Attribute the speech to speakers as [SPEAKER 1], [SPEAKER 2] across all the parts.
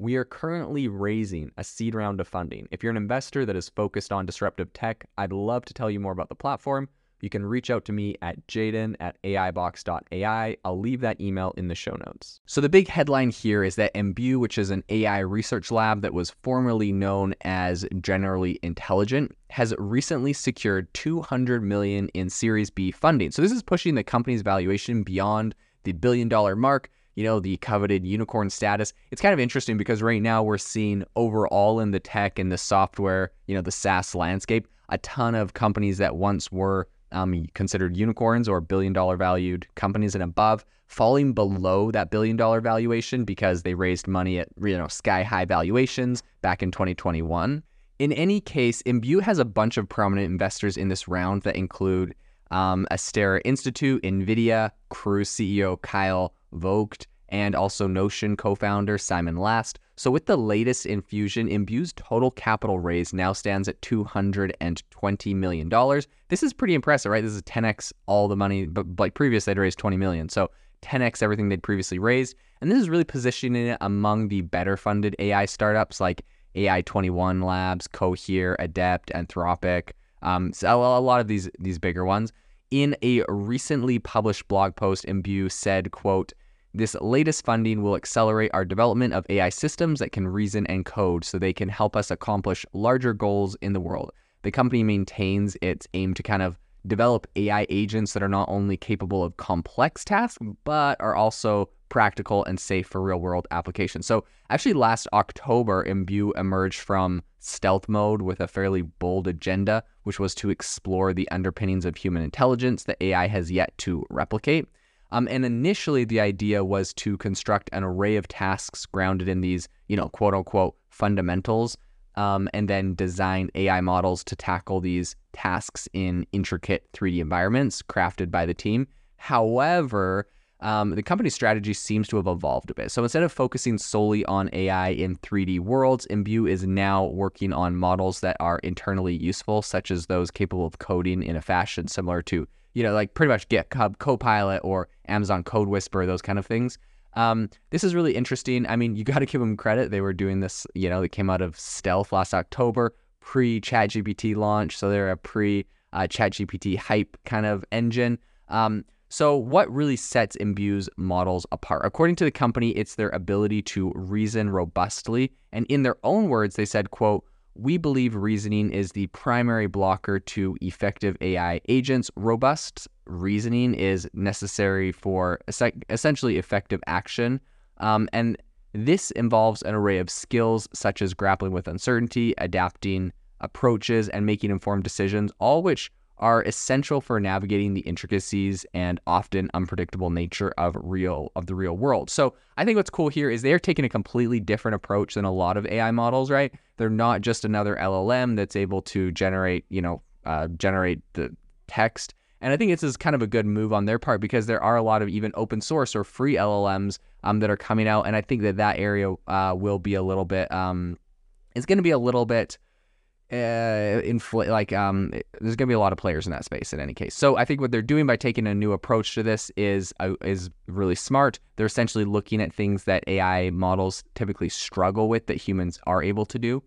[SPEAKER 1] we are currently raising a seed round of funding. If you're an investor that is focused on disruptive tech, I'd love to tell you more about the platform. You can reach out to me at jaeden at aibox.ai. I'll leave that email in the show notes. So, the big headline here is that Imbue, which is an AI research lab that was formerly known as Generally Intelligent, has recently secured 200 million in Series B funding. So, this is pushing the company's valuation beyond the billion dollar mark you know, the coveted unicorn status. It's kind of interesting because right now we're seeing overall in the tech and the software, you know, the SaaS landscape, a ton of companies that once were um, considered unicorns or billion dollar valued companies and above falling below that billion dollar valuation because they raised money at you know sky high valuations back in 2021. In any case, Imbue has a bunch of prominent investors in this round that include um, Astera Institute, NVIDIA, Cruise CEO Kyle Vogt, and also Notion co founder Simon Last. So, with the latest infusion, Imbue's total capital raise now stands at $220 million. This is pretty impressive, right? This is 10x all the money, but like previous, they'd raised 20 million. So, 10x everything they'd previously raised. And this is really positioning it among the better funded AI startups like AI21 Labs, Cohere, Adept, Anthropic. Um, so a lot of these these bigger ones. In a recently published blog post, Imbue said, quote, this latest funding will accelerate our development of AI systems that can reason and code so they can help us accomplish larger goals in the world. The company maintains its aim to kind of develop AI agents that are not only capable of complex tasks, but are also practical and safe for real world applications. So, actually, last October, Imbue emerged from stealth mode with a fairly bold agenda, which was to explore the underpinnings of human intelligence that AI has yet to replicate. Um, and initially, the idea was to construct an array of tasks grounded in these, you know, quote unquote fundamentals, um, and then design AI models to tackle these tasks in intricate 3D environments crafted by the team. However, um, the company's strategy seems to have evolved a bit. So instead of focusing solely on AI in 3D worlds, Imbue is now working on models that are internally useful, such as those capable of coding in a fashion similar to, you know, like pretty much GitHub Copilot or Amazon Code Whisper, those kind of things. Um, this is really interesting. I mean, you got to give them credit. They were doing this, you know, they came out of stealth last October, pre ChatGPT launch. So they're a pre uh, ChatGPT hype kind of engine. Um, so, what really sets Imbue's models apart? According to the company, it's their ability to reason robustly. And in their own words, they said, quote, we believe reasoning is the primary blocker to effective AI agents. Robust reasoning is necessary for essentially effective action. Um, and this involves an array of skills such as grappling with uncertainty, adapting approaches, and making informed decisions, all which are essential for navigating the intricacies and often unpredictable nature of real of the real world. So I think what's cool here is they're taking a completely different approach than a lot of AI models, right? They're not just another LLM that's able to generate, you know, uh, generate the text. And I think this is kind of a good move on their part because there are a lot of even open source or free LLMs um, that are coming out, and I think that that area uh, will be a little bit. Um, it's going to be a little bit uh, infl- like um, there's going to be a lot of players in that space in any case. So I think what they're doing by taking a new approach to this is uh, is really smart. They're essentially looking at things that AI models typically struggle with that humans are able to do.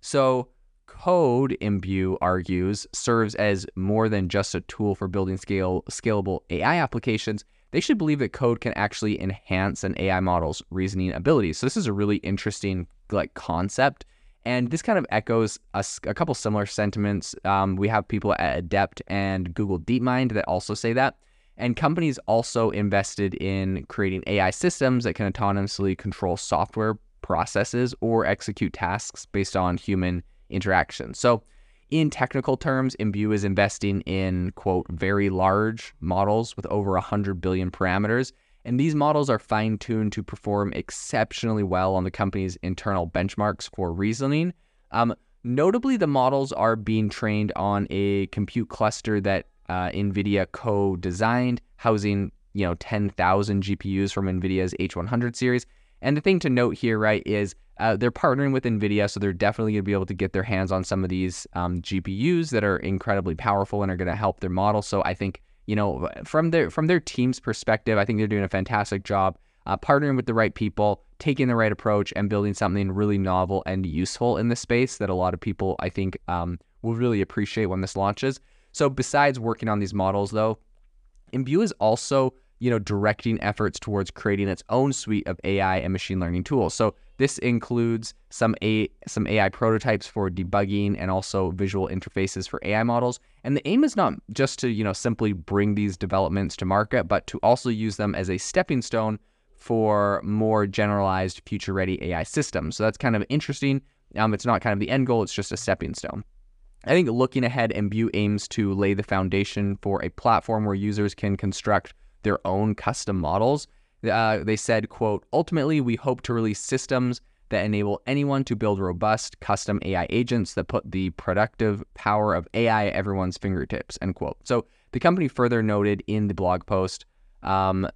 [SPEAKER 1] So code Imbue argues serves as more than just a tool for building scale scalable AI applications. They should believe that code can actually enhance an AI model's reasoning abilities. So this is a really interesting like concept And this kind of echoes a, a couple similar sentiments. Um, we have people at Adept and Google DeepMind that also say that. And companies also invested in creating AI systems that can autonomously control software processes or execute tasks based on human interaction. So, in technical terms, Imbue is investing in, quote, very large models with over 100 billion parameters. And these models are fine tuned to perform exceptionally well on the company's internal benchmarks for reasoning. Um, notably, the models are being trained on a compute cluster that uh, NVIDIA co designed, housing you know 10,000 GPUs from NVIDIA's H100 series. And the thing to note here, right, is uh, they're partnering with NVIDIA, so they're definitely going to be able to get their hands on some of these um, GPUs that are incredibly powerful and are going to help their model. So I think, you know, from their from their team's perspective, I think they're doing a fantastic job uh, partnering with the right people, taking the right approach, and building something really novel and useful in this space that a lot of people, I think, um, will really appreciate when this launches. So besides working on these models, though, Imbue is also you know, directing efforts towards creating its own suite of AI and machine learning tools. So this includes some a some AI prototypes for debugging and also visual interfaces for AI models. And the aim is not just to, you know, simply bring these developments to market, but to also use them as a stepping stone for more generalized future-ready AI systems. So that's kind of interesting. Um, it's not kind of the end goal; it's just a stepping stone. I think looking ahead, Imbue aims to lay the foundation for a platform where users can construct their own custom models. Uh, they said, quote, ultimately, we hope to release systems that enable anyone to build robust custom AI agents that put the productive power of AI at everyone's fingertips, end quote. So the company further noted in the blog post, um,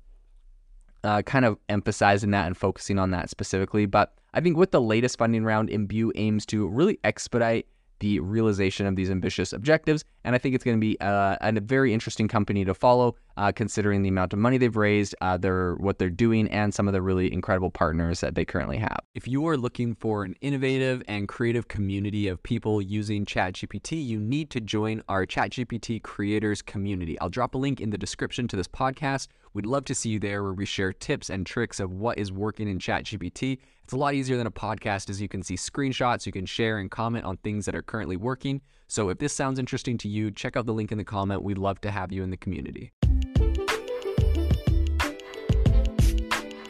[SPEAKER 1] uh, kind of emphasizing that and focusing on that specifically. But I think with the latest funding round, Imbue aims to really expedite the realization of these ambitious objectives. And I think it's going to be uh, a very interesting company to follow, uh, considering the amount of money they've raised, uh, their what they're doing, and some of the really incredible partners that they currently have.
[SPEAKER 2] If you are looking for an innovative and creative community of people using ChatGPT, you need to join our ChatGPT creators community. I'll drop a link in the description to this podcast. We'd love to see you there where we share tips and tricks of what is working in ChatGPT it's a lot easier than a podcast as you can see screenshots, you can share and comment on things that are currently working. So if this sounds interesting to you, check out the link in the comment. We'd love to have you in the community.